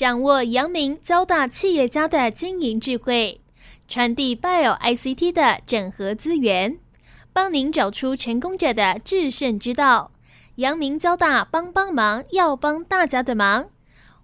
掌握阳明交大企业家的经营智慧，传递 Bio ICT 的整合资源，帮您找出成功者的制胜之道。阳明交大帮帮忙，要帮大家的忙。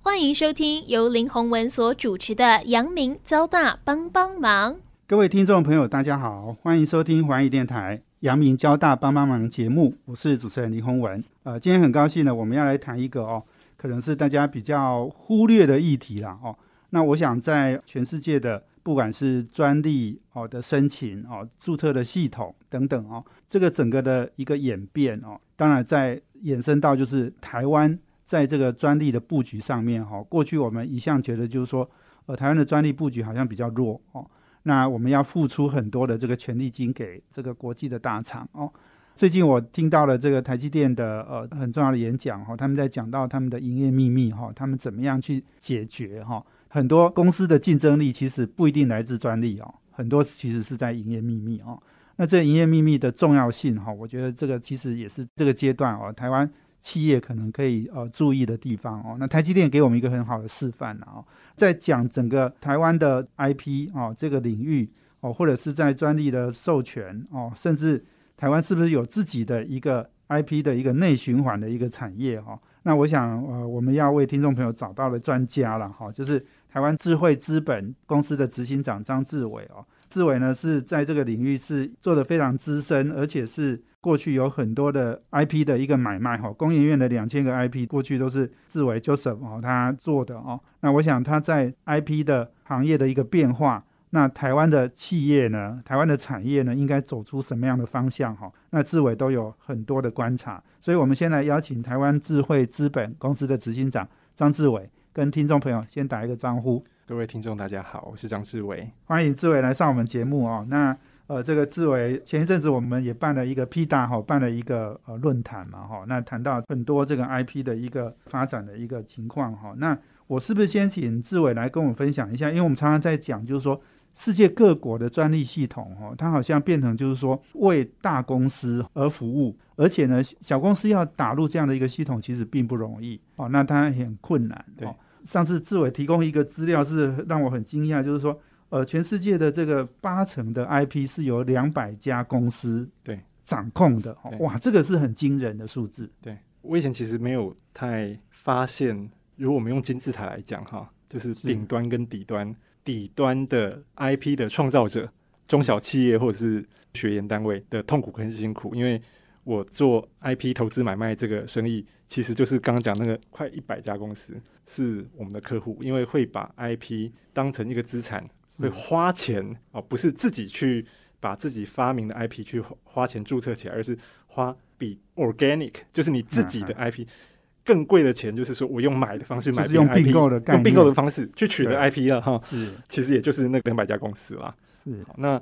欢迎收听由林宏文所主持的《阳明交大帮帮忙》。各位听众朋友，大家好，欢迎收听环宇电台《阳明交大帮帮忙》节目，我是主持人林宏文。呃，今天很高兴呢，我们要来谈一个哦，可能是大家比较忽略的议题啦。哦。那我想在全世界的，不管是专利哦的申请哦、注册的系统等等哦，这个整个的一个演变哦，当然在衍生到就是台湾在这个专利的布局上面哈，过去我们一向觉得就是说，呃，台湾的专利布局好像比较弱哦，那我们要付出很多的这个权利金给这个国际的大厂哦。最近我听到了这个台积电的呃很重要的演讲哈，他们在讲到他们的营业秘密哈，他们怎么样去解决哈，很多公司的竞争力其实不一定来自专利哦，很多其实是在营业秘密哦。那这营业秘密的重要性哈，我觉得这个其实也是这个阶段哦，台湾企业可能可以呃注意的地方哦。那台积电给我们一个很好的示范哦，在讲整个台湾的 IP 哦这个领域哦，或者是在专利的授权哦，甚至台湾是不是有自己的一个 IP 的一个内循环的一个产业哈？那我想呃，我们要为听众朋友找到了专家了哈，就是台湾智慧资本公司的执行长张志伟哦。志伟呢是在这个领域是做的非常资深，而且是过去有很多的 IP 的一个买卖哈，工研院的两千个 IP 过去都是志伟 Joseph 哦他做的哦。那我想他在 IP 的行业的一个变化，那台湾的企业呢，台湾的产业呢，应该走出什么样的方向哈？那志伟都有很多的观察，所以我们先来邀请台湾智慧资本公司的执行长张志伟跟听众朋友先打一个招呼。各位听众，大家好，我是张志伟，欢迎志伟来上我们节目哦。那呃，这个志伟前一阵子我们也办了一个 P 大哈，办了一个呃论坛嘛哈，那谈到很多这个 IP 的一个发展的一个情况哈。那我是不是先请志伟来跟我们分享一下？因为我们常常在讲，就是说世界各国的专利系统哈，它好像变成就是说为大公司而服务，而且呢，小公司要打入这样的一个系统，其实并不容易哦，那它很困难对。上次志伟提供一个资料是让我很惊讶，就是说，呃，全世界的这个八成的 IP 是由两百家公司对。掌控的，哇，这个是很惊人的数字。对。我以前其实没有太发现，如果我们用金字塔来讲哈，就是。顶端跟底端，底端的 IP 的创造者，中小企业或者是学研单位的痛苦跟辛苦，因为我做 IP 投资买卖这个生意。其实就是刚刚讲那个快一百家公司是我们的客户，因为会把 IP 当成一个资产，会花钱哦，不是自己去把自己发明的 IP 去花钱注册起来，而是花比 organic 就是你自己的 IP 更贵的钱，就是说我用买的方式买用并购的用并购的方式去取得 IP 了哈。是，其实也就是那两百家公司啦。是，那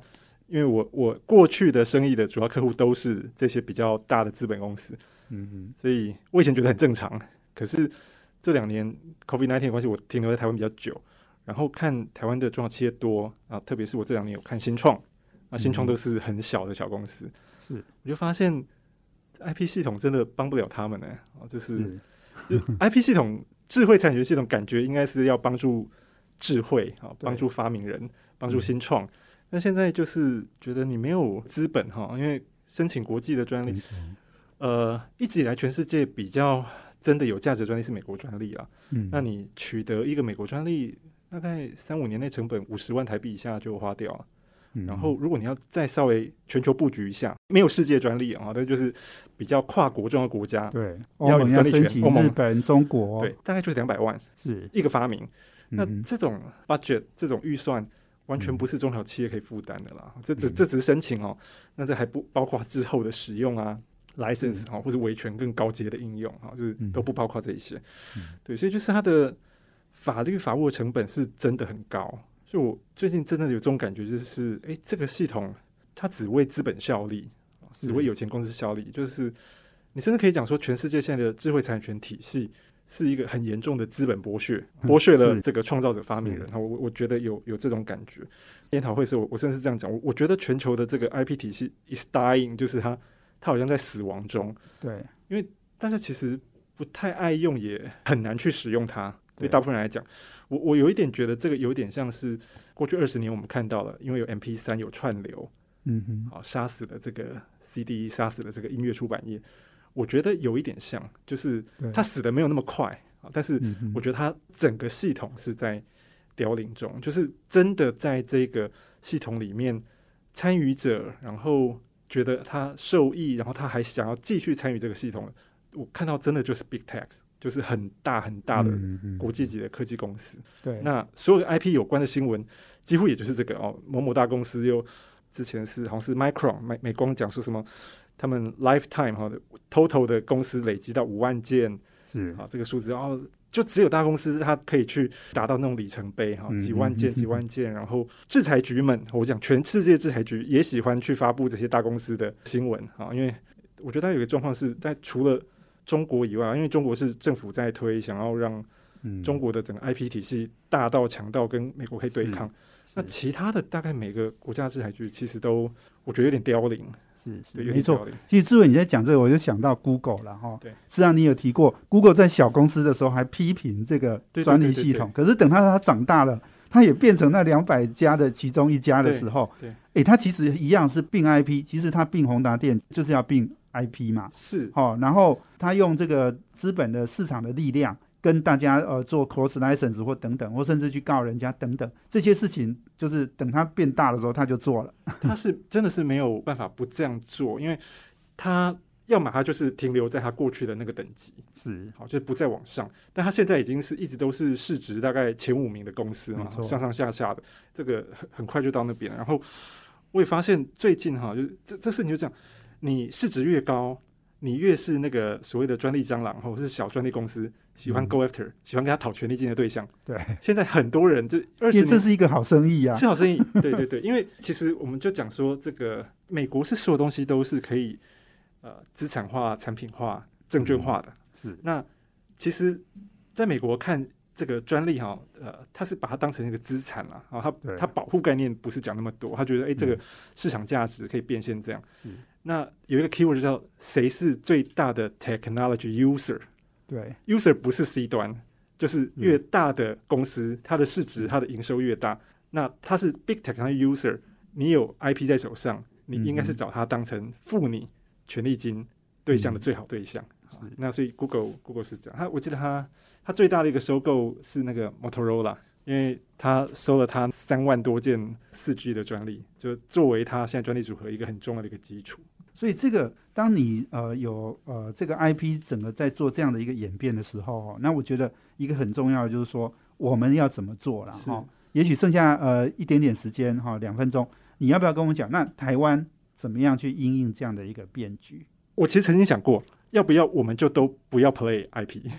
因为我我过去的生意的主要客户都是这些比较大的资本公司。嗯哼，所以我以前觉得很正常，可是这两年 COVID nineteen 的关系，我停留在台湾比较久，然后看台湾的中小企业多啊，特别是我这两年有看新创，啊，新创都是很小的小公司，是，我就发现 IP 系统真的帮不了他们呢，哦，就是 IP 系统智慧产学系统感觉应该是要帮助智慧啊，帮助发明人，帮助新创，那现在就是觉得你没有资本哈，因为申请国际的专利。呃，一直以来，全世界比较真的有价值专利是美国专利啊。嗯，那你取得一个美国专利，大概三五年内成本五十万台币以下就花掉了。然后，如果你要再稍微全球布局一下，没有世界专利啊，但就是比较跨国重要国家，对，要有专利权，日本、中国，对，大概就是两百万是一个发明。那这种 budget 这种预算，完全不是中小企业可以负担的啦。这只这只是申请哦，那这还不包括之后的使用啊。license 哈，或者维权更高阶的应用哈，就是都不包括这一些。对，所以就是它的法律法务的成本是真的很高。所以我最近真的有这种感觉，就是哎，这个系统它只为资本效力，只为有钱公司效力。就是你甚至可以讲说，全世界现在的智慧产权体系是一个很严重的资本剥削，剥削了这个创造者、发明人。我我我觉得有有这种感觉。研讨会时，我我甚至这样讲，我我觉得全球的这个 IP 体系 is dying，就是它。它好像在死亡中，对，因为大家其实不太爱用，也很难去使用它。对大部分人来讲，我我有一点觉得这个有点像是过去二十年我们看到了，因为有 M P 三有串流，嗯哼，好杀死了这个 C D，杀死了这个音乐出版业。我觉得有一点像，就是它死的没有那么快啊，但是我觉得它整个系统是在凋零中，就是真的在这个系统里面参与者，然后觉得他受益，然后他还想要继续参与这个系统。我看到真的就是 Big Tech，就是很大很大的国际级的科技公司。对，那所有的 IP 有关的新闻，几乎也就是这个哦，某某大公司又之前是好像是 Micron 美美光讲说什么。他们 lifetime 哈的 total 的公司累积到五万件，是啊这个数字，然后就只有大公司它可以去达到那种里程碑哈，几万件几万件，然后制裁局们，我讲全世界制裁局也喜欢去发布这些大公司的新闻啊，因为我觉得它有个状况是在除了中国以外，因为中国是政府在推，想要让中国的整个 IP 体系大到强到跟美国可以对抗，那其他的大概每个国家制裁局其实都我觉得有点凋零。是，没错。其实志伟你在讲这个，我就想到 Google 了哈。对，实际上你有提过，Google 在小公司的时候还批评这个专利系统，可是等他他长大了，它也变成那两百家的其中一家的时候，对，哎，他其实一样是并 IP，其实它并宏达电就是要并 IP 嘛，是，哦，然后他用这个资本的市场的力量。跟大家呃做 cross license 或等等，或甚至去告人家等等这些事情，就是等他变大的时候他就做了。他是真的是没有办法不这样做，因为他要么他就是停留在他过去的那个等级，是好就是不再往上。但他现在已经是一直都是市值大概前五名的公司嘛，上上下下的这个很很快就到那边。然后我也发现最近哈，就这这事情就这样，你市值越高。你越是那个所谓的专利蟑螂，或者是小专利公司，喜欢 go after，喜欢跟他讨权利金的对象。对，现在很多人就二十，这是一个好生意啊，是好生意。对对对，因为其实我们就讲说，这个美国是所有东西都是可以呃资产化、产品化、证券化的。是，那其实在美国看这个专利哈，呃，他是把它当成一个资产了啊，他他保护概念不是讲那么多，他觉得哎，这个市场价值可以变现这样。那有一个 keyword 就叫谁是最大的 technology user？对，user 不是 C 端，就是越大的公司，它的市值、它的营收越大，那它是 big technology user。你有 IP 在手上，你应该是找它当成付你权利金对象的最好对象。那所以 Google Google 是这样，他我记得他他最大的一个收购是那个 Motorola。因为他收了他三万多件四 G 的专利，就作为他现在专利组合一个很重要的一个基础。所以这个，当你呃有呃这个 IP 整个在做这样的一个演变的时候，那我觉得一个很重要的就是说，我们要怎么做了哈？也许剩下呃一点点时间哈，两分钟，你要不要跟我们讲？那台湾怎么样去应应这样的一个变局？我其实曾经想过，要不要我们就都不要 play IP。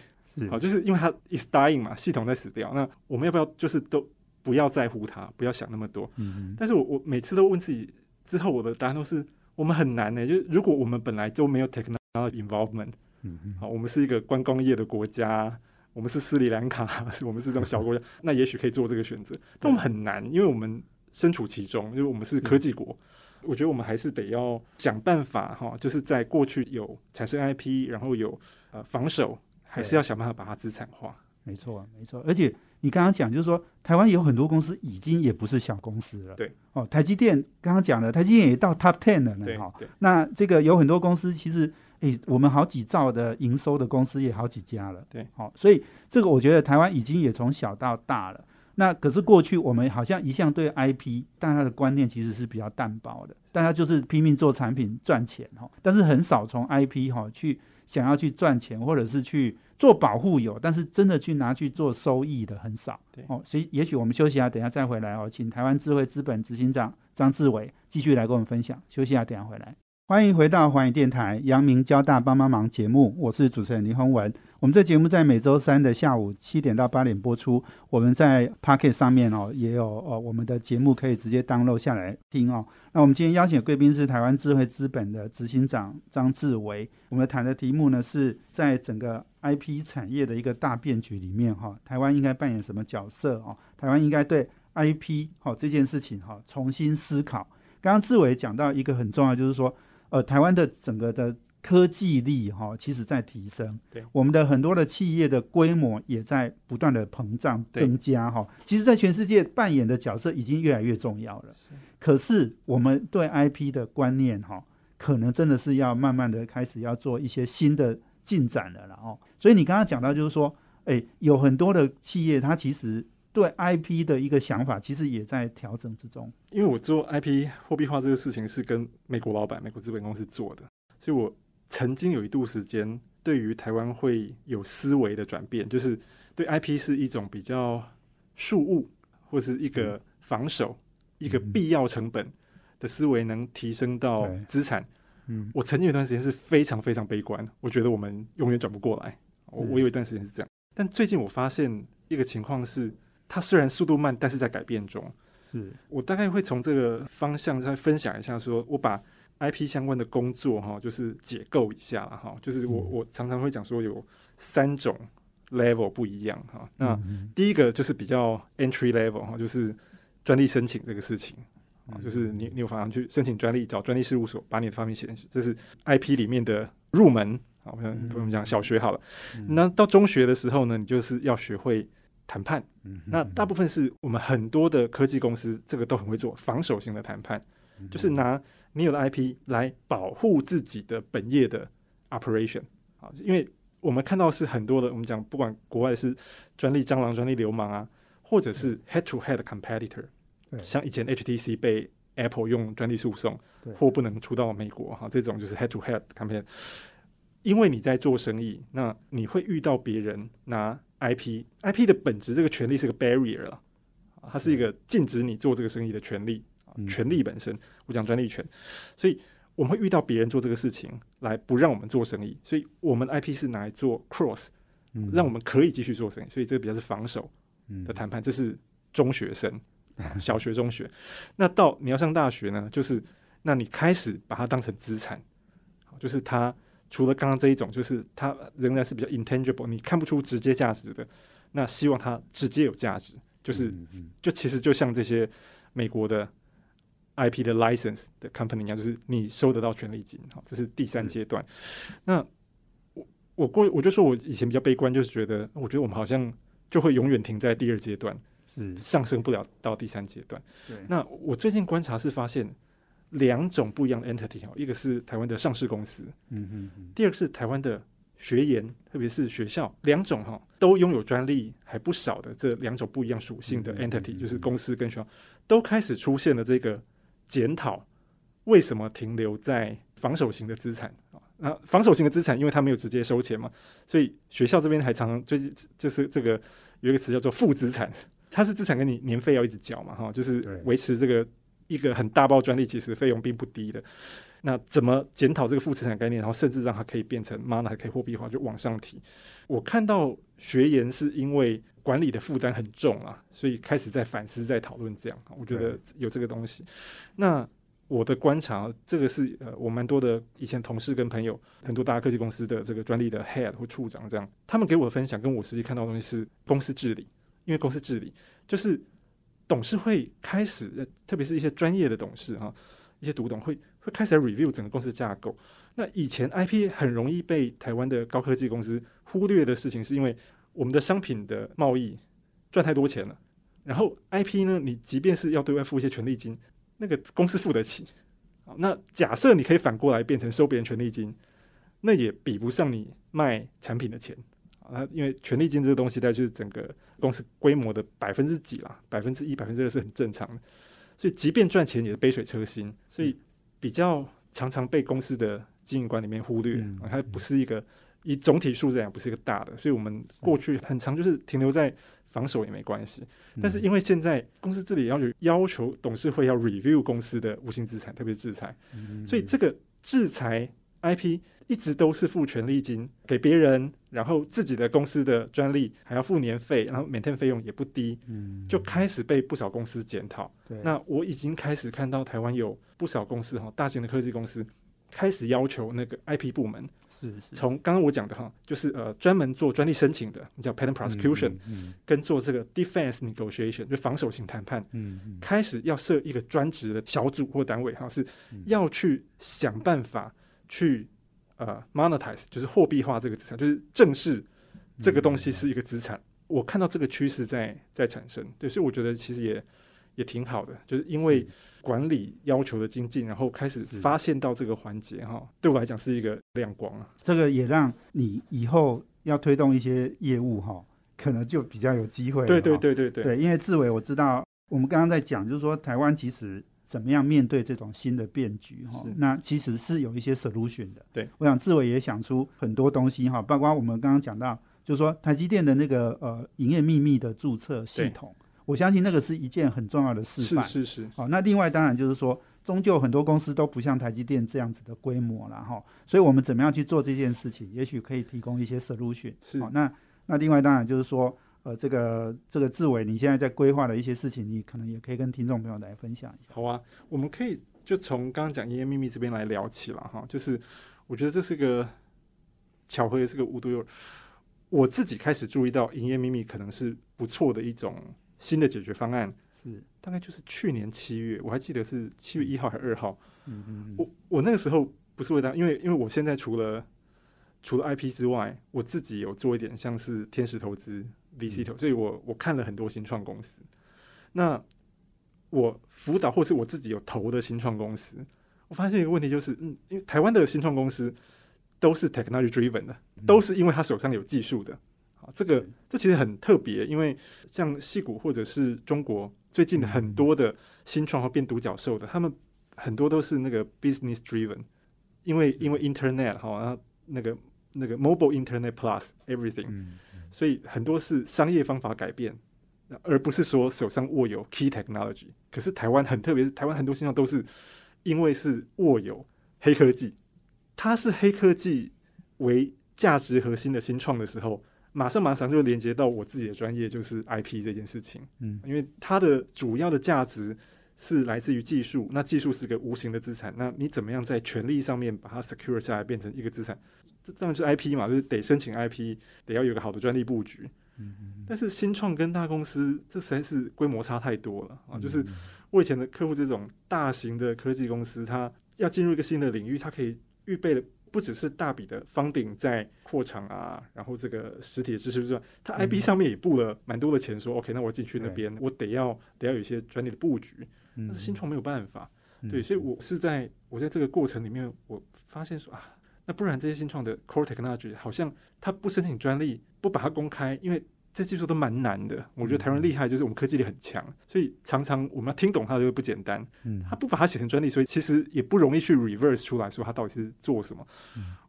好，就是因为它 is dying 嘛，系统在死掉。那我们要不要就是都不要在乎它，不要想那么多？嗯但是我我每次都问自己，之后我的答案都是我们很难呢。就是如果我们本来就没有 technology involvement，嗯好，我们是一个观光业的国家，我们是斯里兰卡，是我们是这种小国家，那也许可以做这个选择。但我们很难，因为我们身处其中，因为我们是科技国。我觉得我们还是得要想办法哈，就是在过去有产生 IP，然后有呃防守。还是要想办法把它资产化，没错，没错。而且你刚刚讲，就是说台湾有很多公司已经也不是小公司了，对哦。台积电刚刚讲了，台积电也到 Top Ten 了呢，哈。那这个有很多公司，其实诶，我们好几兆的营收的公司也好几家了，对，好。所以这个我觉得台湾已经也从小到大了。那可是过去我们好像一向对 IP 大家的观念其实是比较淡薄的，大家就是拼命做产品赚钱哈，但是很少从 IP 哈去想要去赚钱或者是去。做保护有，但是真的去拿去做收益的很少。对哦，所以也许我们休息下，等下再回来哦。请台湾智慧资本执行长张志伟继续来跟我们分享。休息下，等下回来。欢迎回到环宇电台阳明交大帮帮忙节目，我是主持人林宏文。我们这节目在每周三的下午七点到八点播出。我们在 Pocket 上面哦，也有哦，我们的节目可以直接 download 下来听哦。那我们今天邀请的贵宾是台湾智慧资本的执行长张志伟。我们谈的题目呢，是在整个 IP 产业的一个大变局里面哈，台湾应该扮演什么角色哦？台湾应该对 IP 好这件事情哈重新思考。刚刚志伟讲到一个很重要，就是说。呃，台湾的整个的科技力哈，其实在提升。对，我们的很多的企业的规模也在不断的膨胀增加哈。其实，在全世界扮演的角色已经越来越重要了。是可是，我们对 IP 的观念哈，可能真的是要慢慢的开始要做一些新的进展了然后。所以，你刚刚讲到就是说，哎，有很多的企业它其实对 IP 的一个想法，其实也在调整之中。因为我做 IP 货币化这个事情是跟美国老板、美国资本公司做的，所以我。曾经有一度时间，对于台湾会有思维的转变，就是对 IP 是一种比较数物或是一个防守、一个必要成本的思维，能提升到资产。嗯，我曾经有段时间是非常非常悲观，我觉得我们永远转不过来。我我有一段时间是这样，但最近我发现一个情况是，它虽然速度慢，但是在改变中。是我大概会从这个方向再分享一下，说我把。IP 相关的工作哈，就是解构一下哈，就是我我常常会讲说有三种 level 不一样哈。那第一个就是比较 entry level 哈，就是专利申请这个事情啊，就是你你有法上去申请专利，找专利事务所把你的发明写进去，这是 IP 里面的入门啊。我们我们讲小学好了，那到中学的时候呢，你就是要学会谈判。那大部分是我们很多的科技公司这个都很会做防守型的谈判，就是拿。你有了 IP 来保护自己的本业的 operation 啊，因为我们看到是很多的，我们讲不管国外是专利蟑螂、专利流氓啊，或者是 head to head competitor，像以前 HTC 被 Apple 用专利诉讼，或不能出到美国哈，这种就是 head to head competitor。因为你在做生意，那你会遇到别人拿 IP，IP 的本质这个权利是个 barrier 了，它是一个禁止你做这个生意的权利。权利本身，我讲专利权，所以我们会遇到别人做这个事情来不让我们做生意，所以我们 IP 是拿来做 cross，让我们可以继续做生意，所以这个比较是防守的谈判。这是中学生，小学、中学。那到你要上大学呢，就是那你开始把它当成资产，就是它除了刚刚这一种，就是它仍然是比较 intangible，你看不出直接价值的，那希望它直接有价值，就是就其实就像这些美国的。IP 的 license 的 company 一样，就是你收得到权利金，好，这是第三阶段。那我我过我就说我以前比较悲观，就是觉得我觉得我们好像就会永远停在第二阶段，是上升不了到第三阶段。对，那我最近观察是发现两种不一样的 entity 哈，一个是台湾的上市公司，嗯嗯嗯，第二个是台湾的学研，特别是学校，两种哈都拥有专利还不少的这两种不一样属性的 entity，就是公司跟学校都开始出现了这个。检讨为什么停留在防守型的资产啊？那防守型的资产，因为它没有直接收钱嘛，所以学校这边还常常就是就是这个有一个词叫做负资产，它是资产跟你年费要一直缴嘛，哈，就是维持这个一个很大包专利，其实费用并不低的。那怎么检讨这个负资产概念，然后甚至让它可以变成 mana，还可以货币化，就往上提。我看到学研是因为管理的负担很重啊，所以开始在反思、在讨论这样。我觉得有这个东西。那我的观察，这个是呃，我蛮多的以前同事跟朋友，很多大科技公司的这个专利的 head 或处长这样，他们给我的分享，跟我实际看到的东西是公司治理。因为公司治理就是董事会开始，特别是一些专业的董事哈，一些独董会。会开始 review 整个公司架构。那以前 IP 很容易被台湾的高科技公司忽略的事情，是因为我们的商品的贸易赚太多钱了。然后 IP 呢，你即便是要对外付一些权利金，那个公司付得起。那假设你可以反过来变成收别人权利金，那也比不上你卖产品的钱啊。因为权利金这个东西，它就是整个公司规模的百分之几啦，百分之一、百分之二是很正常的。所以即便赚钱也是杯水车薪。所以比较常常被公司的经营管里面忽略，它不是一个以总体数字来讲不是一个大的，所以我们过去很长就是停留在防守也没关系。但是因为现在公司这里要求要求，董事会要 review 公司的无形资产，特别制裁，所以这个制裁 IP 一直都是付权利金给别人，然后自己的公司的专利还要付年费，然后每天费用也不低，就开始被不少公司检讨。那我已经开始看到台湾有。不少公司哈，大型的科技公司开始要求那个 IP 部门，是从刚刚我讲的哈，就是呃专门做专利申请的，叫 patent prosecution，跟做这个 defense negotiation，就防守型谈判，嗯，开始要设一个专职的小组或单位哈，是要去想办法去呃 monetize，就是货币化这个资产，就是正视这个东西是一个资产。我看到这个趋势在在产生，对，所以我觉得其实也也挺好的，就是因为管理要求的精进，然后开始发现到这个环节哈，对我来讲是一个亮光啊。这个也让你以后要推动一些业务哈，可能就比较有机会。对对对对对，对，因为志伟我知道，我们刚刚在讲，就是说台湾其实怎么样面对这种新的变局哈，那其实是有一些 solution 的。对，我想志伟也想出很多东西哈，包括我们刚刚讲到。就是说，台积电的那个呃营业秘密的注册系统，我相信那个是一件很重要的示范。是是是。好，那另外当然就是说，终究很多公司都不像台积电这样子的规模了哈，所以我们怎么样去做这件事情，也许可以提供一些 solution。是。好，那那另外当然就是说，呃，这个这个志伟，你现在在规划的一些事情，你可能也可以跟听众朋友来分享一下。好啊，我们可以就从刚刚讲营业秘密这边来聊起了哈，就是我觉得这是个巧合，也是个无独有。我自己开始注意到营业秘密可能是不错的一种新的解决方案，是大概就是去年七月，我还记得是七月一号还是二号。嗯嗯我我那个时候不是为了，因为因为我现在除了除了 IP 之外，我自己有做一点像是天使投资 VC 投，所以我我看了很多新创公司。那我辅导或是我自己有投的新创公司，我发现一个问题就是，嗯，因为台湾的新创公司。都是 technology driven 的，都是因为他手上有技术的。好，这个这其实很特别，因为像戏骨或者是中国最近的很多的新创和变独角兽的，他们很多都是那个 business driven，因为因为 internet 哈，然后那个那个 mobile internet plus everything，所以很多是商业方法改变，而不是说手上握有 key technology。可是台湾很特别，是台湾很多新创都是因为是握有黑科技。它是黑科技为价值核心的新创的时候，马上马上就连接到我自己的专业，就是 IP 这件事情。嗯，因为它的主要的价值是来自于技术，那技术是个无形的资产，那你怎么样在权利上面把它 secure 下来，变成一个资产？这当然是 IP 嘛，就是得申请 IP，得要有个好的专利布局。嗯嗯。但是新创跟大公司，这实在是规模差太多了啊！就是我以前的客户，这种大型的科技公司，它要进入一个新的领域，它可以。预备了不只是大笔的方顶在扩厂啊，然后这个实体的支持之外，它 IP 上面也布了蛮多的钱，说 OK，那我进去那边，我得要得要有一些专利的布局，但是新创没有办法，对，所以我是在我在这个过程里面，我发现说啊，那不然这些新创的 core technology 好像它不申请专利，不把它公开，因为。这技术都蛮难的，我觉得台湾厉害，就是我们科技力很强，所以常常我们要听懂它就不简单。嗯，他不把它写成专利，所以其实也不容易去 reverse 出来说它到底是做什么。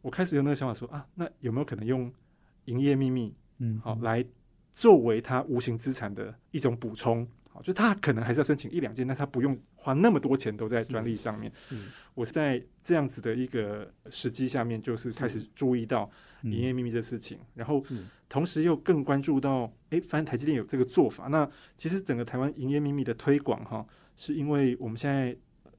我开始有那个想法说啊，那有没有可能用营业秘密，嗯，好来作为它无形资产的一种补充。就他可能还是要申请一两件，但他不用花那么多钱都在专利上面。我是在这样子的一个时机下面，就是开始注意到营业秘密这事情，然后同时又更关注到，哎，反正台积电有这个做法。那其实整个台湾营业秘密的推广，哈，是因为我们现在。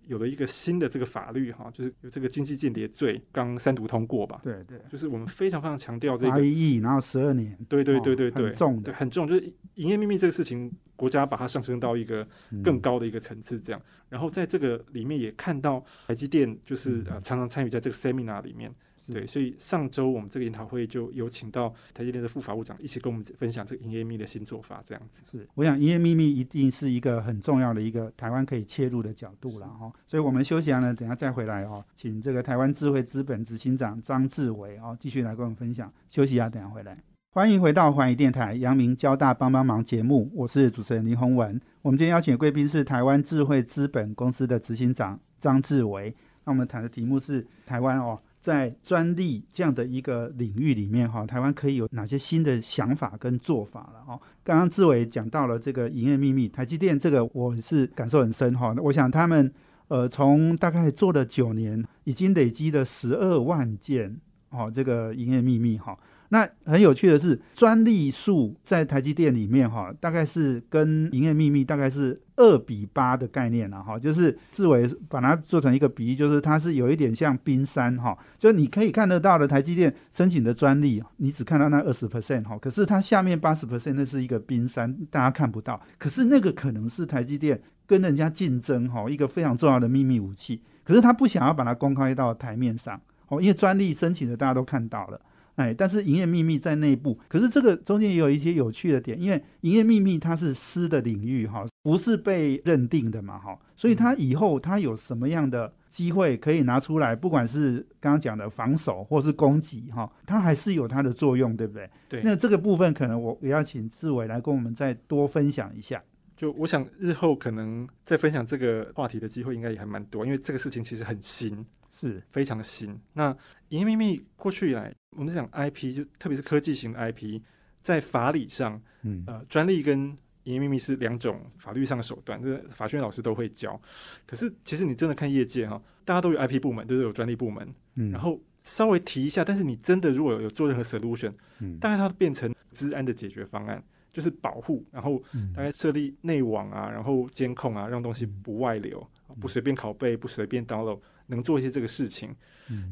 有了一个新的这个法律哈，就是有这个经济间谍罪刚三读通过吧？对对，就是我们非常非常强调这个一亿，然后十二年，对对对对对，很重的，很重。就是营业秘密这个事情，国家把它上升到一个更高的一个层次，这样。然后在这个里面也看到台积电，就是呃常常参与在这个 seminar 里面。对，所以上周我们这个研讨会就有请到台积电的副法务长一起跟我们分享这个营业秘密的新做法，这样子。是，我想营业秘密一定是一个很重要的一个台湾可以切入的角度了哈。所以我们休息完了，等下再回来哦，请这个台湾智慧资本执行长张志伟哦继续来跟我们分享。休息啊，等下回来。欢迎回到环宇电台阳明交大帮帮忙节目，我是主持人林宏文。我们今天邀请的贵宾是台湾智慧资本公司的执行长张志伟。那我们谈的题目是台湾哦。在专利这样的一个领域里面，哈，台湾可以有哪些新的想法跟做法了？哦，刚刚志伟讲到了这个营业秘密，台积电这个我是感受很深哈。我想他们呃，从大概做了九年，已经累积了十二万件，哦，这个营业秘密哈。那很有趣的是，专利数在台积电里面哈，大概是跟营业秘密大概是二比八的概念了哈。就是志伟把它做成一个比喻，就是它是有一点像冰山哈，就你可以看得到的台积电申请的专利，你只看到那二十 percent 哈，可是它下面八十 percent 那是一个冰山，大家看不到。可是那个可能是台积电跟人家竞争哈一个非常重要的秘密武器，可是他不想要把它公开到台面上。哦，因为专利申请的大家都看到了。哎，但是营业秘密在内部，可是这个中间也有一些有趣的点，因为营业秘密它是私的领域哈，不是被认定的嘛哈，所以它以后它有什么样的机会可以拿出来，不管是刚刚讲的防守或是攻击哈，它还是有它的作用，对不对？对。那这个部分可能我也要请志伟来跟我们再多分享一下。就我想日后可能再分享这个话题的机会应该也还蛮多，因为这个事情其实很新。是非常新。那营业秘密过去以来，我们讲 IP，就特别是科技型的 IP，在法理上，嗯，呃，专利跟营业秘密是两种法律上的手段，这个法学院老师都会教。可是其实你真的看业界哈，大家都有 IP 部门，都是有专利部门，嗯，然后稍微提一下，但是你真的如果有做任何 solution，嗯，大概它变成治安的解决方案，就是保护，然后大概设立内网啊，然后监控啊，让东西不外流，不随便拷贝，不随便 download。能做一些这个事情，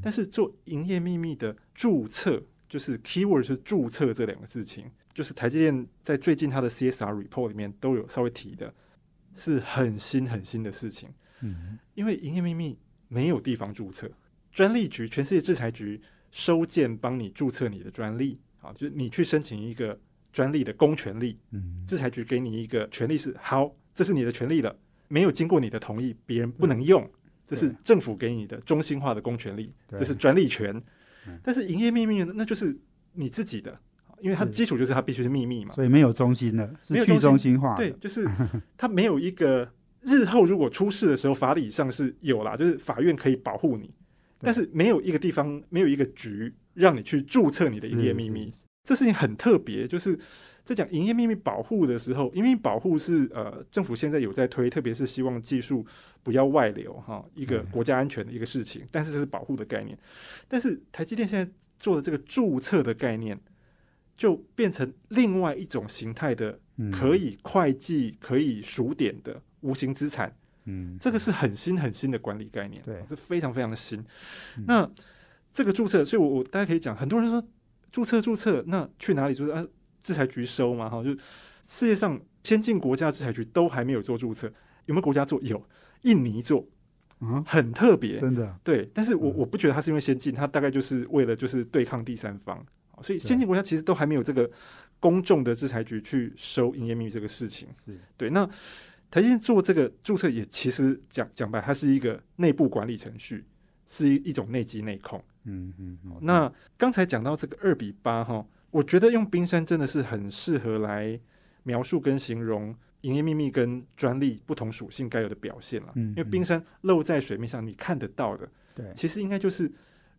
但是做营业秘密的注册，就是 keyword 是注册这两个事情，就是台积电在最近它的 CSR report 里面都有稍微提的，是很新很新的事情。嗯，因为营业秘密没有地方注册，专利局、全世界制裁局收件帮你注册你的专利，啊，就是你去申请一个专利的公权力，嗯，制裁局给你一个权利是好，这是你的权利了，没有经过你的同意，别人不能用。这是政府给你的中心化的公权力，这是专利权。但是营业秘密呢，那就是你自己的，因为它基础就是它必须是秘密嘛。所以没有中心的，没有中心化。对，就是它没有一个日后如果出事的时候，法理上是有啦，就是法院可以保护你，但是没有一个地方，没有一个局让你去注册你的营业秘密。这事情很特别，就是。在讲营业秘密保护的时候，因为保护是呃政府现在有在推，特别是希望技术不要外流哈，一个国家安全的一个事情。但是这是保护的概念，但是台积电现在做的这个注册的概念，就变成另外一种形态的可以会计、可以数点的无形资产。嗯，这个是很新很新的管理概念，对，是非常非常的新。那这个注册，所以我我大家可以讲，很多人说注册注册，那去哪里注册啊？制裁局收嘛，哈，就世界上先进国家制裁局都还没有做注册，有没有国家做？有，印尼做，嗯，很特别，真的，对。但是我我不觉得它是因为先进，它大概就是为了就是对抗第三方，所以先进国家其实都还没有这个公众的制裁局去收营业秘密这个事情。是对。那台积电做这个注册也其实讲讲白，它是一个内部管理程序，是一一种内机内控。嗯嗯。那刚才讲到这个二比八哈。我觉得用冰山真的是很适合来描述跟形容营业秘密跟专利不同属性该有的表现了。嗯，因为冰山露在水面上，你看得到的，对，其实应该就是，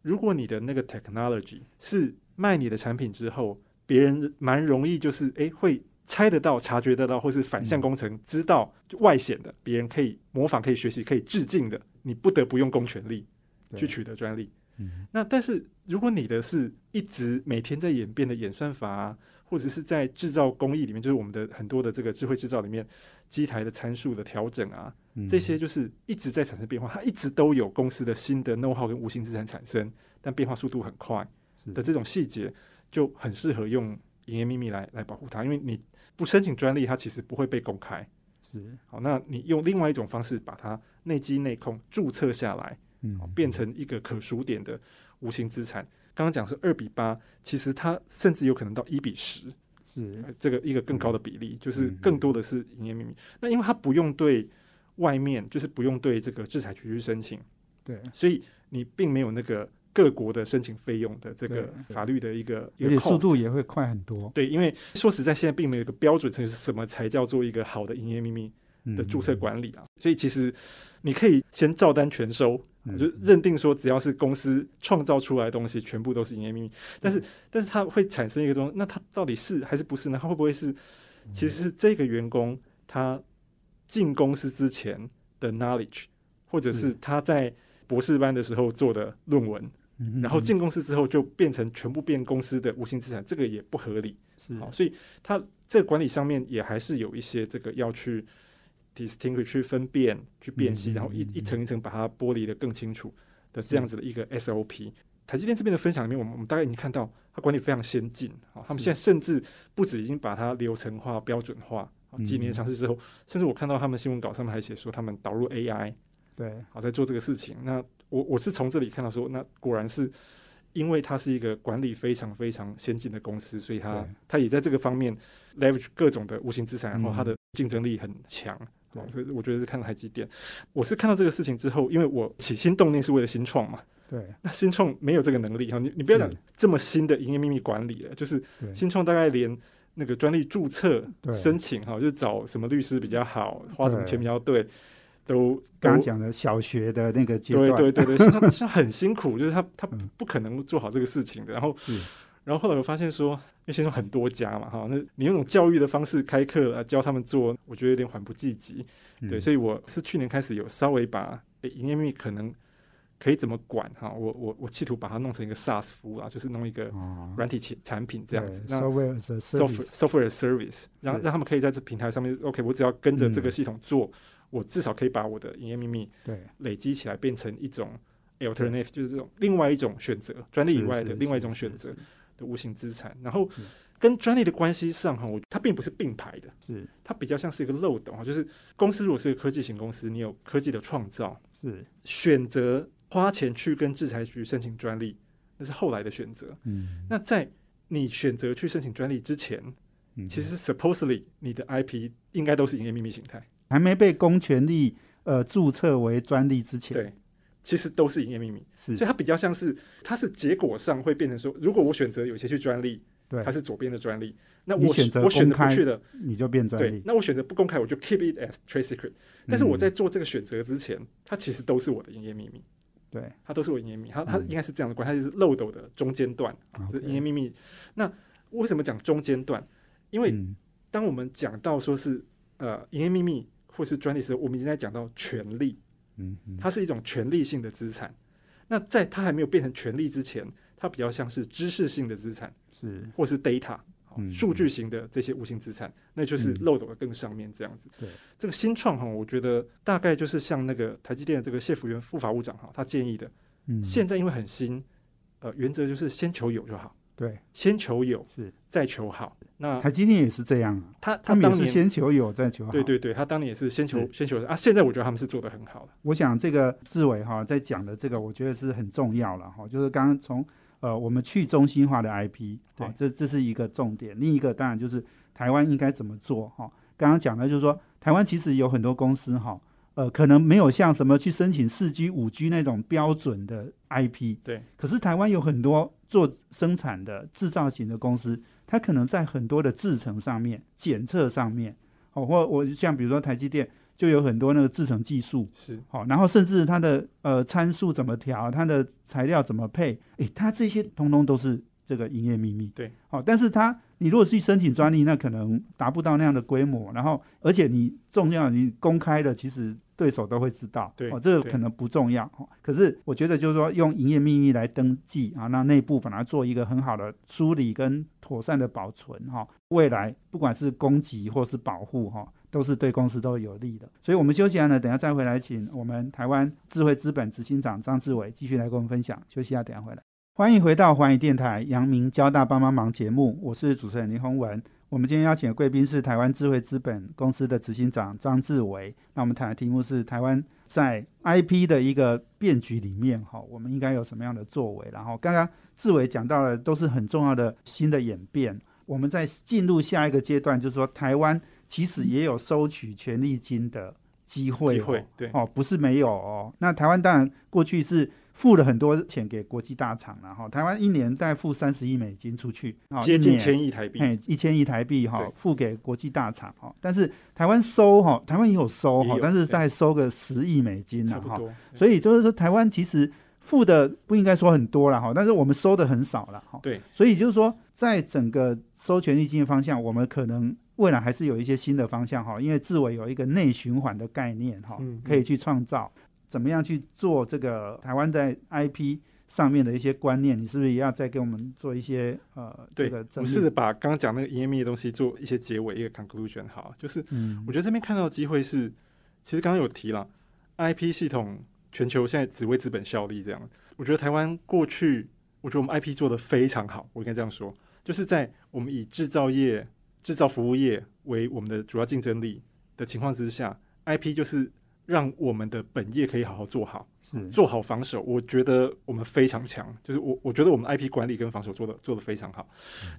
如果你的那个 technology 是卖你的产品之后，别人蛮容易就是诶会猜得到、察觉得到，或是反向工程知道外显的，别人可以模仿、可以学习、可以致敬的，你不得不用公权力去取得专利。那但是如果你的是一直每天在演变的演算法啊，或者是在制造工艺里面，就是我们的很多的这个智慧制造里面，机台的参数的调整啊，这些就是一直在产生变化，它一直都有公司的新的 know how 跟无形资产产生，但变化速度很快的这种细节，就很适合用营业秘密来来保护它，因为你不申请专利，它其实不会被公开。是好，那你用另外一种方式把它内机内控注册下来。嗯，变成一个可数点的无形资产。刚刚讲是二比八，其实它甚至有可能到一比十，是这个一个更高的比例，就是更多的是营业秘密。那因为它不用对外面，就是不用对这个制裁局去申请，对，所以你并没有那个各国的申请费用的这个法律的一个，而且速度也会快很多。对，因为说实在，现在并没有一个标准，就是什么才叫做一个好的营业秘密的注册管理啊？所以其实你可以先照单全收。就认定说，只要是公司创造出来的东西，全部都是营业秘密。但是，但是它会产生一个东西，那它到底是还是不是呢？它会不会是，其实是这个员工他进公司之前的 knowledge，或者是他在博士班的时候做的论文，然后进公司之后就变成全部变公司的无形资产，这个也不合理。好，所以它这个管理上面也还是有一些这个要去。Distinguish 去分辨、去辨析，然后一一层一层把它剥离的更清楚的这样子的一个 SOP。台积电这边的分享里面，我们我们大概已经看到，它管理非常先进啊。他们现在甚至不止已经把它流程化、标准化。几年尝试之后，甚至我看到他们新闻稿上面还写说，他们导入 AI 对，好在做这个事情。那我我是从这里看到说，那果然是因为它是一个管理非常非常先进的公司，所以它它也在这个方面 leverage 各种的无形资产，然后嗯它的竞争力很强。所以我觉得是看到台积电。我是看到这个事情之后，因为我起心动念是为了新创嘛，对，那新创没有这个能力哈，你你不要讲这么新的营业秘密管理了，就是新创大概连那个专利注册申请哈，就是找什么律师比较好，花什么钱比较对，都都刚刚讲的小学的那个阶对段，对对对，新创新创很辛苦，就是他他嗯。不可能做好这个事情的。然后是然后后来我发现说，因为新创很多家嘛哈，那你用那种教育的方式开课啊，教他们做，我觉得有点缓不济急。对，嗯。所以我是去年开始有稍微把诶营业秘密可能可以怎么管哈，我我我企图把它弄成一个 SaaS 服务啊，就是弄一个哦，软体产产品这样子。那 software software service，让让他们可以在这平台上面，OK，我只要跟着这个嗯。系统做，我至少可以把我的营业秘密对，累积起来，变成一种 alternative，就是这种另外一种选择，专利以外的另外一种是是选择的无形资产。然后跟专利的关系上哈，我它并不是并排的，是。它比较像是一个漏斗哈，就是公司如果是一个科技型公司，你有科技的创造，是，选择花钱去跟制裁局申请专利，那是后来的选择。嗯，那在你选择去申请专利之前，嗯。其实 supposedly 你的 IP 应该都是营业秘密形态，还没被公权力呃注册为专利之前，对，其实都是营业秘密，所以它比较像是它是结果上会变成说，如果我选择有些去专利，对。它，是左边的专利，那我选择我选择不去的，你就变专利，，对那我选择不公开，我就 keep it as trade secret。但是我在做这个选择之前，它其实都是我的营业秘密，对。它都是我营业秘密，它它嗯。应该是这样的关系，它就是漏斗的中间段是营业秘密。那为什么讲中间段？因为嗯。当我们讲到说是呃营业秘密或是专利时，我们已经在讲到权利，它是一种权利性的资产。那在它还没有变成权利之前，它比较像是知识性的资产，是。或是 data 数据型的这些无形资产，那就是嗯漏斗的更上面这样子。对，这个新创哈，我觉得大概就是像那个台积电的这个谢福元副法务长哈，他建议的，嗯。现在因为很新，呃，原则就是先求有就好，对先求有，是再求好。那台积电也是这样啊，他他们也是先求有再求好，对对对，他当年也是先求是先求啊，现在我觉得他们是做的很好了。我想这个志伟哈在讲的这个，我觉得是很重要了哈，就是刚刚从呃我们去中心化的 IP 啊对，这这是一个重点。另一个当然就是台湾应该怎么做哈。刚刚讲的就是说，台湾其实有很多公司哈，呃，可能没有像什么去申请四 G、五 G 那种标准的 IP，对。可是台湾有很多做生产的制造型的公司，它可能在很多的制程上面、检测上面，哦，或我像比如说台积电就有很多那个制程技术。是好，然后甚至它的呃参数怎么调，它的材料怎么配，诶，它这些通通都是这个营业秘密。对，好，但是它你如果去申请专利，那可能达不到那样的规模，然后而且你重要，你公开的其实对手都会知道，对哦，这个可能不重要。哦，可是我觉得就是说用营业秘密来登记啊，那内部把它做一个很好的梳理跟妥善的保存哈、未来不管是攻击或是保护哈、都是对公司都有利的。所以我们休息完了，等下再回来，请我们台湾智慧资本执行长张志伟继续来跟我们分享。休息一下，等下回来。欢迎回到环宇电台阳明交大帮帮忙节目，我是主持人林宏文。我们今天邀请的贵宾是台湾智慧资本公司的执行长张志伟。那我们谈的题目是台湾在 IP 的一个变局里面，哈，我们应该有什么样的作为？然后刚刚志伟讲到了，都是很重要的新的演变。我们在进入下一个阶段，就是说台湾其实也有收取权利金的机会、机会，对哦，不是没有哦。那台湾当然过去是付了很多钱给国际大厂了哈，台湾一年大概付三十亿美金出去，哦接近千亿台币，哎，一千亿台币哈对，付给国际大厂哈，但是台湾收哈，台湾也有收哈但是再收个十亿美金了哈，差不多。所以就是说台湾其实付的不应该说很多了哈，但是我们收的很少了哈，对，所以就是说在整个收权利金的方向，我们可能未来还是有一些新的方向哈，因为自伟有一个内循环的概念哈嗯，可以去创造怎么样去做这个台湾在 IP 上面的一些观念，你是不是也要再给我们做一些呃对这个整？我试着把刚刚讲那个营业秘密的东西做一些结尾，一个 conclusion。好，就是嗯我觉得这边看到的机会是，其实刚刚有提了，IP 系统全球现在只为资本效力这样。我觉得台湾过去，我觉得我们 IP 做的非常好，我应该这样说，就是在我们以制造业、制造服务业为我们的主要竞争力的情况之下，IP 就是让我们的本业可以好好做好，是做好防守。我觉得我们非常强，就是我我觉得我们 IP 管理跟防守做的做的非常好，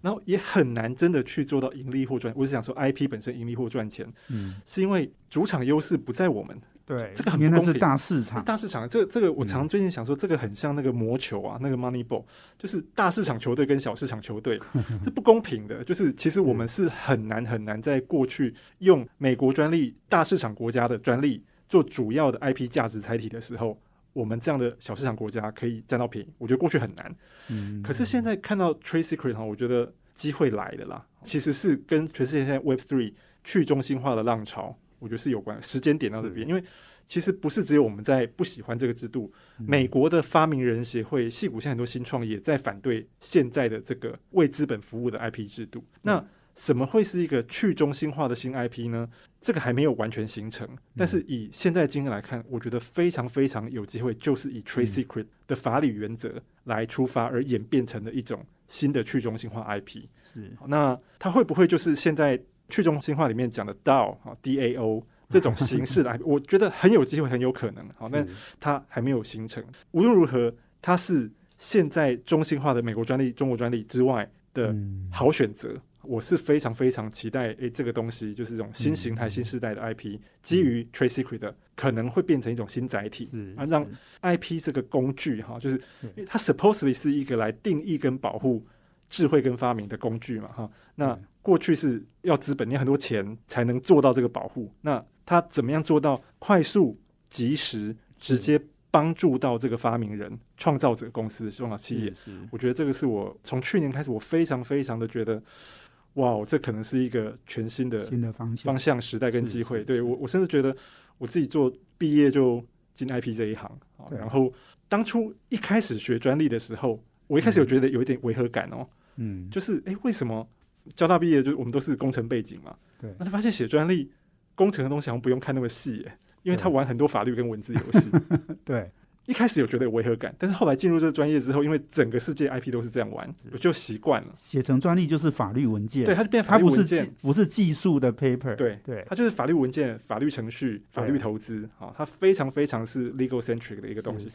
然后也很难真的去做到盈利或赚。我是想说 IP 本身盈利或赚钱，嗯，是因为主场优势不在我们。对，这个很公平大市场，大市场，这这个我常最近想说，这个很像那个魔球啊，那个 Money Ball，就是大市场球队跟小市场球队，是不公平的。就是其实我们是很难很难在过去用美国专利、大市场国家的专利做主要的 IP 价值载体的时候，我们这样的小市场国家可以占到便宜。我觉得过去很难，嗯，可是现在看到 Trade Secret 哈，我觉得机会来了啦。其实是跟全世界现在 Web Three 去中心化的浪潮，我觉得是有关。时间点到这边，因为其实不是只有我们在不喜欢这个制度，美国的发明人协会、戏骨现在很多新创也在反对现在的这个为资本服务的 IP 制度。那什么会是一个去中心化的新 IP 呢？这个还没有完全形成，但是以现在经验来看，我觉得非常非常有机会，就是以 Trade Secret 的法理原则来出发而演变成的一种新的去中心化 IP。是那它会不会就是现在去中心化里面讲的 DAO 啊 DAO 这种形式的 IP？我觉得很有机会，很有可能。好，那它还没有形成。无论如何，它是现在中心化的美国专利、中国专利之外的嗯好选择。我是非常非常期待，诶，这个东西就是这种新形嗯态、新时代的 IP，基于 Trade Secret 的，可能会变成一种新载体。让 IP 这个工具哈，就是它 supposedly 是一个来定义跟保护智慧跟发明的工具嘛哈。那过去是要资本，你要很多钱才能做到这个保护。那它怎么样做到快速、及时、直接帮助到这个发明人、创造者公司、中小企业？我觉得这个是我从去年开始，我非常非常的觉得，哇，这可能是一个全新的新的方向方向、时代跟是机会。对我，我甚至觉得我自己做毕业就进 IP 这一行啊。然后当初一开始学专利的时候，我一开始有觉得有一点违和感哦，嗯，就是诶，为什么交大毕业就我们都是工程背景嘛？对那他发现写专利工程的东西好像不用看那么细耶，因为对他玩很多法律跟文字游戏。对一开始有觉得有违和感，但是后来进入这个专业之后，因为整个世界 IP 都是这样玩，我就习惯了。写成专利就是法律文件，对，它就变法律文件技，不是技术的 paper，对对它就是法律文件、法律程序、法律投资，好，它非常非常是 legal centric 的一个东西。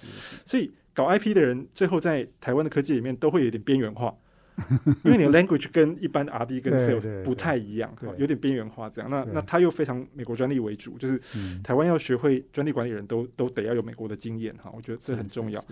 所以搞 IP 的人，最后在台湾的科技里面都会有点边缘化，因为你的 language 跟一般的 RD 跟 sales 不太一样，对吧有点边缘化这样。那那它又非常美国专利为主，就是嗯台湾要学会专利管理人都都得要有美国的经验哈，我觉得这很重要。。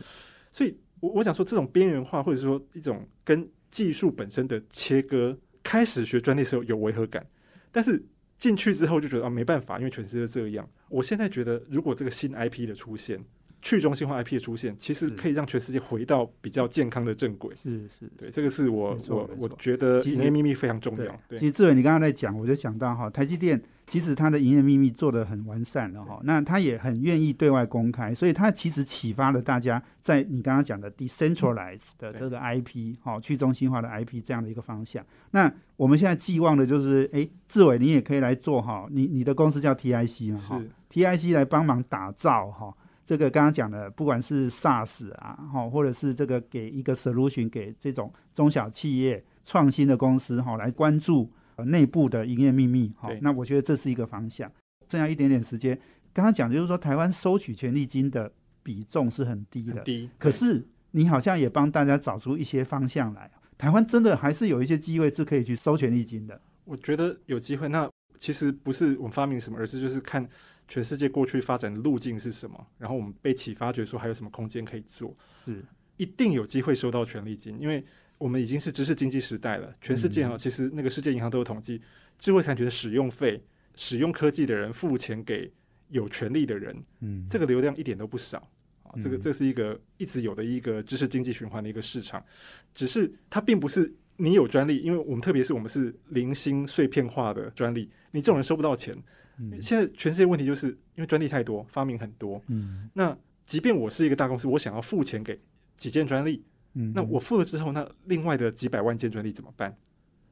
所以我我想说，这种边缘化或者说一种跟技术本身的切割，开始学专利的时候有违和感，但是进去之后就觉得啊没办法，因为全世界这样。我现在觉得，如果这个新 IP 的出现，去中心化 IP 的出现，其实可以让全世界回到比较健康的正轨。是是，对，这个是我我我觉得营业秘密非常重要。，对其，实志伟，你刚刚在讲，我就想到哈，台积电其实它的营业秘密做得很完善了哈，那它也很愿意对外公开，所以它其实启发了大家在你刚刚讲的 decentralized 的这个 IP 哈去中心化的 IP 这样的一个方向。那我们现在寄望的就是，哎，志伟你也可以来做哈，你你的公司叫 TIC 嘛哈是，TIC 来帮忙打造哈。这个刚刚讲的，不管是 SaaS 啊，哈，或者是这个给一个 solution 给这种中小企业、创新的公司哈，来关注呃内部的营业秘密哈对。那我觉得这是一个方向。剩下一点点时间，刚刚讲就是说，台湾收取权利金的比重是很低的，低。可是你好像也帮大家找出一些方向来。台湾真的还是有一些机会是可以去收权利金的。我觉得有机会。那其实不是我们发明什么，而是就是看全世界过去发展的路径是什么，然后我们被启发，觉得说还有什么空间可以做，是一定有机会收到权利金，因为我们已经是知识经济时代了。全世界啊、嗯其实那个世界银行都有统计，智慧产权的使用费，使用科技的人付钱给有权利的人，嗯，这个流量一点都不少。啊，这个嗯这是一个一直有的一个知识经济循环的一个市场，只是它并不是你有专利，因为我们特别是我们是零星碎片化的专利，你这种人收不到钱。嗯。现在全世界问题就是因为专利太多，发明很多，嗯。那即便我是一个大公司，我想要付钱给几件专利，嗯，那我付了之后，那另外的几百万件专利怎么办？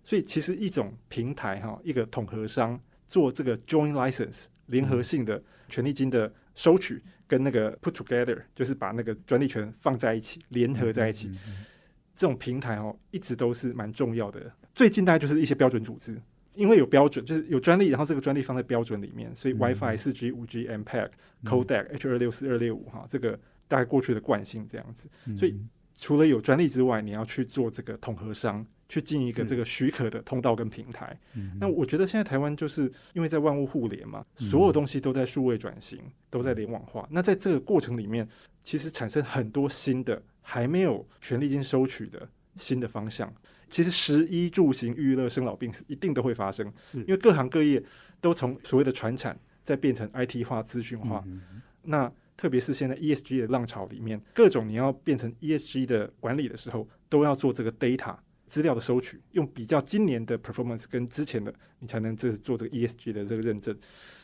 所以其实一种平台哈，一个统合商做这个 joint license 联合性的权利金的收取，跟那个 put together 就是把那个专利权放在一起，联合在一起，嗯嗯嗯这种平台哦，一直都是蛮重要的。最近大概就是一些标准组织，因为有标准，就是有专利，然后这个专利放在标准里面，所以 WiFi、四 G、五 G、MPEG、Codec、H 二六四、二六五哈，这个大概过去的惯性这样子。所以除了有专利之外，你要去做这个统合商，去进一个这个许可的通道跟平台。那我觉得现在台湾就是因为在万物互联嘛，所有东西都在数位转型，都在联网化。那在这个过程里面，其实产生很多新的还没有权利金收取的新的方向。其实，食衣住行、娱乐、生老病死，一定都会发生，因为各行各业都从所谓的传产，再变成 IT 化、资讯化。那特别是现在 ESG 的浪潮里面，各种你要变成 ESG 的管理的时候，都要做这个 data 资料的收取，用比较今年的 performance 跟之前的，你才能这做这个 ESG 的这个认证。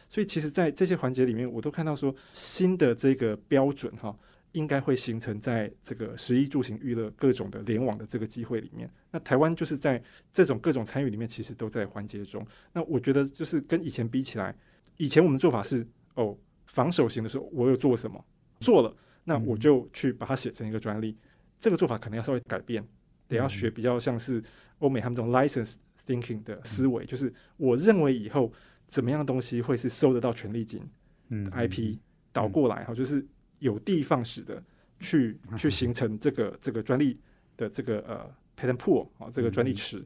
所以，其实，在这些环节里面，我都看到说新的这个标准哈。应该会形成在这个十一住行娱乐各种的联网的这个机会里面。那台湾就是在这种各种参与里面，其实都在环节中。那我觉得就是跟以前比起来，以前我们做法是哦，防守型的时候我有做什么做了，那我就去把它写成一个专利。这个做法可能要稍微改变，得要学比较像是欧美他们这种 license thinking 的思维，就是我认为以后怎么样的东西会是收得到权利金，嗯，IP 倒过来哈，就是。有的放矢的去去形成这个这个专利的这个呃 patent pool 啊，这个专利池，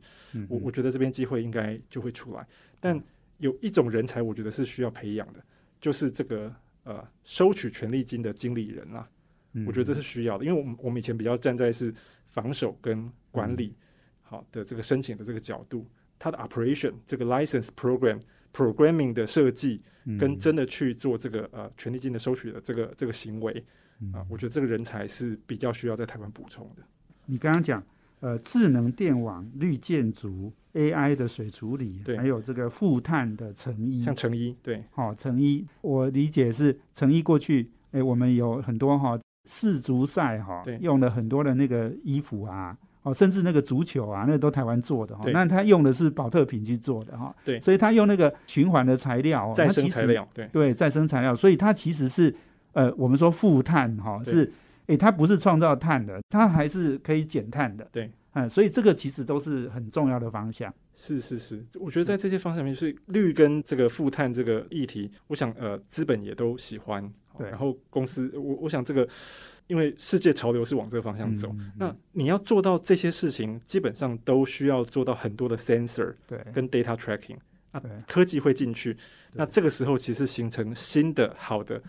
我我觉得这边机会应该就会出来。但有一种人才，我觉得是需要培养的，就是这个呃收取权利金的经理人啊，我觉得这是需要的，因为我们我们以前比较站在是防守跟管理好的这个申请的这个角度，它的 operation 这个 license program。programming 的设计跟真的去做这个呃权利金的收取的这个这个行为啊，我觉得这个人才是比较需要在台湾补充的。你刚刚讲呃智能电网、绿建筑、AI 的水处理，对，还有这个负碳的成衣，像成衣，对，好成衣，我理解是成衣过去，哎，我们有很多哈世足赛哈，用了很多的那个衣服啊。哦，甚至那个足球啊，那都台湾做的哈。那他用的是保特瓶去做的哈。对。所以他用那个循环的材料，再生材料。对。对，再生材料，所以它其实是呃，我们说负碳哈，是诶，它不是创造碳的，它还是可以减碳的。对。嗯，所以这个其实都是很重要的方向。是是是，我觉得在这些方向面，所以绿跟这个负碳这个议题，我想呃，资本也都喜欢。对。然后公司，我我想这个。因为世界潮流是往这个方向走，那你要做到这些事情，基本上都需要做到很多的 sensor，对，跟 data tracking，啊，科技会进去，那这个时候其实形成新的好的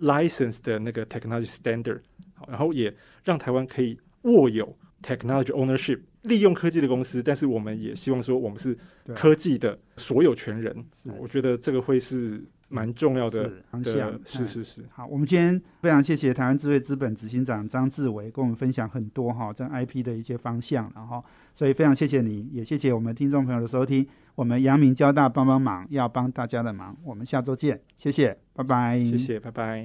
license 的那个 technology standard，好，然后也让台湾可以握有 technology ownership，利用科技的公司，但是我们也希望说我们是科技的所有权人，我觉得这个会是。蛮重要的方向，是是是。好，我们今天非常谢谢台湾智慧资本执行长张志伟跟我们分享很多哈，这 IP 的一些方向，然后所以非常谢谢你，也谢谢我们听众朋友的收听。我们阳明交大帮帮忙，要帮大家的忙。我们下周见，谢谢，拜拜，谢谢，拜拜。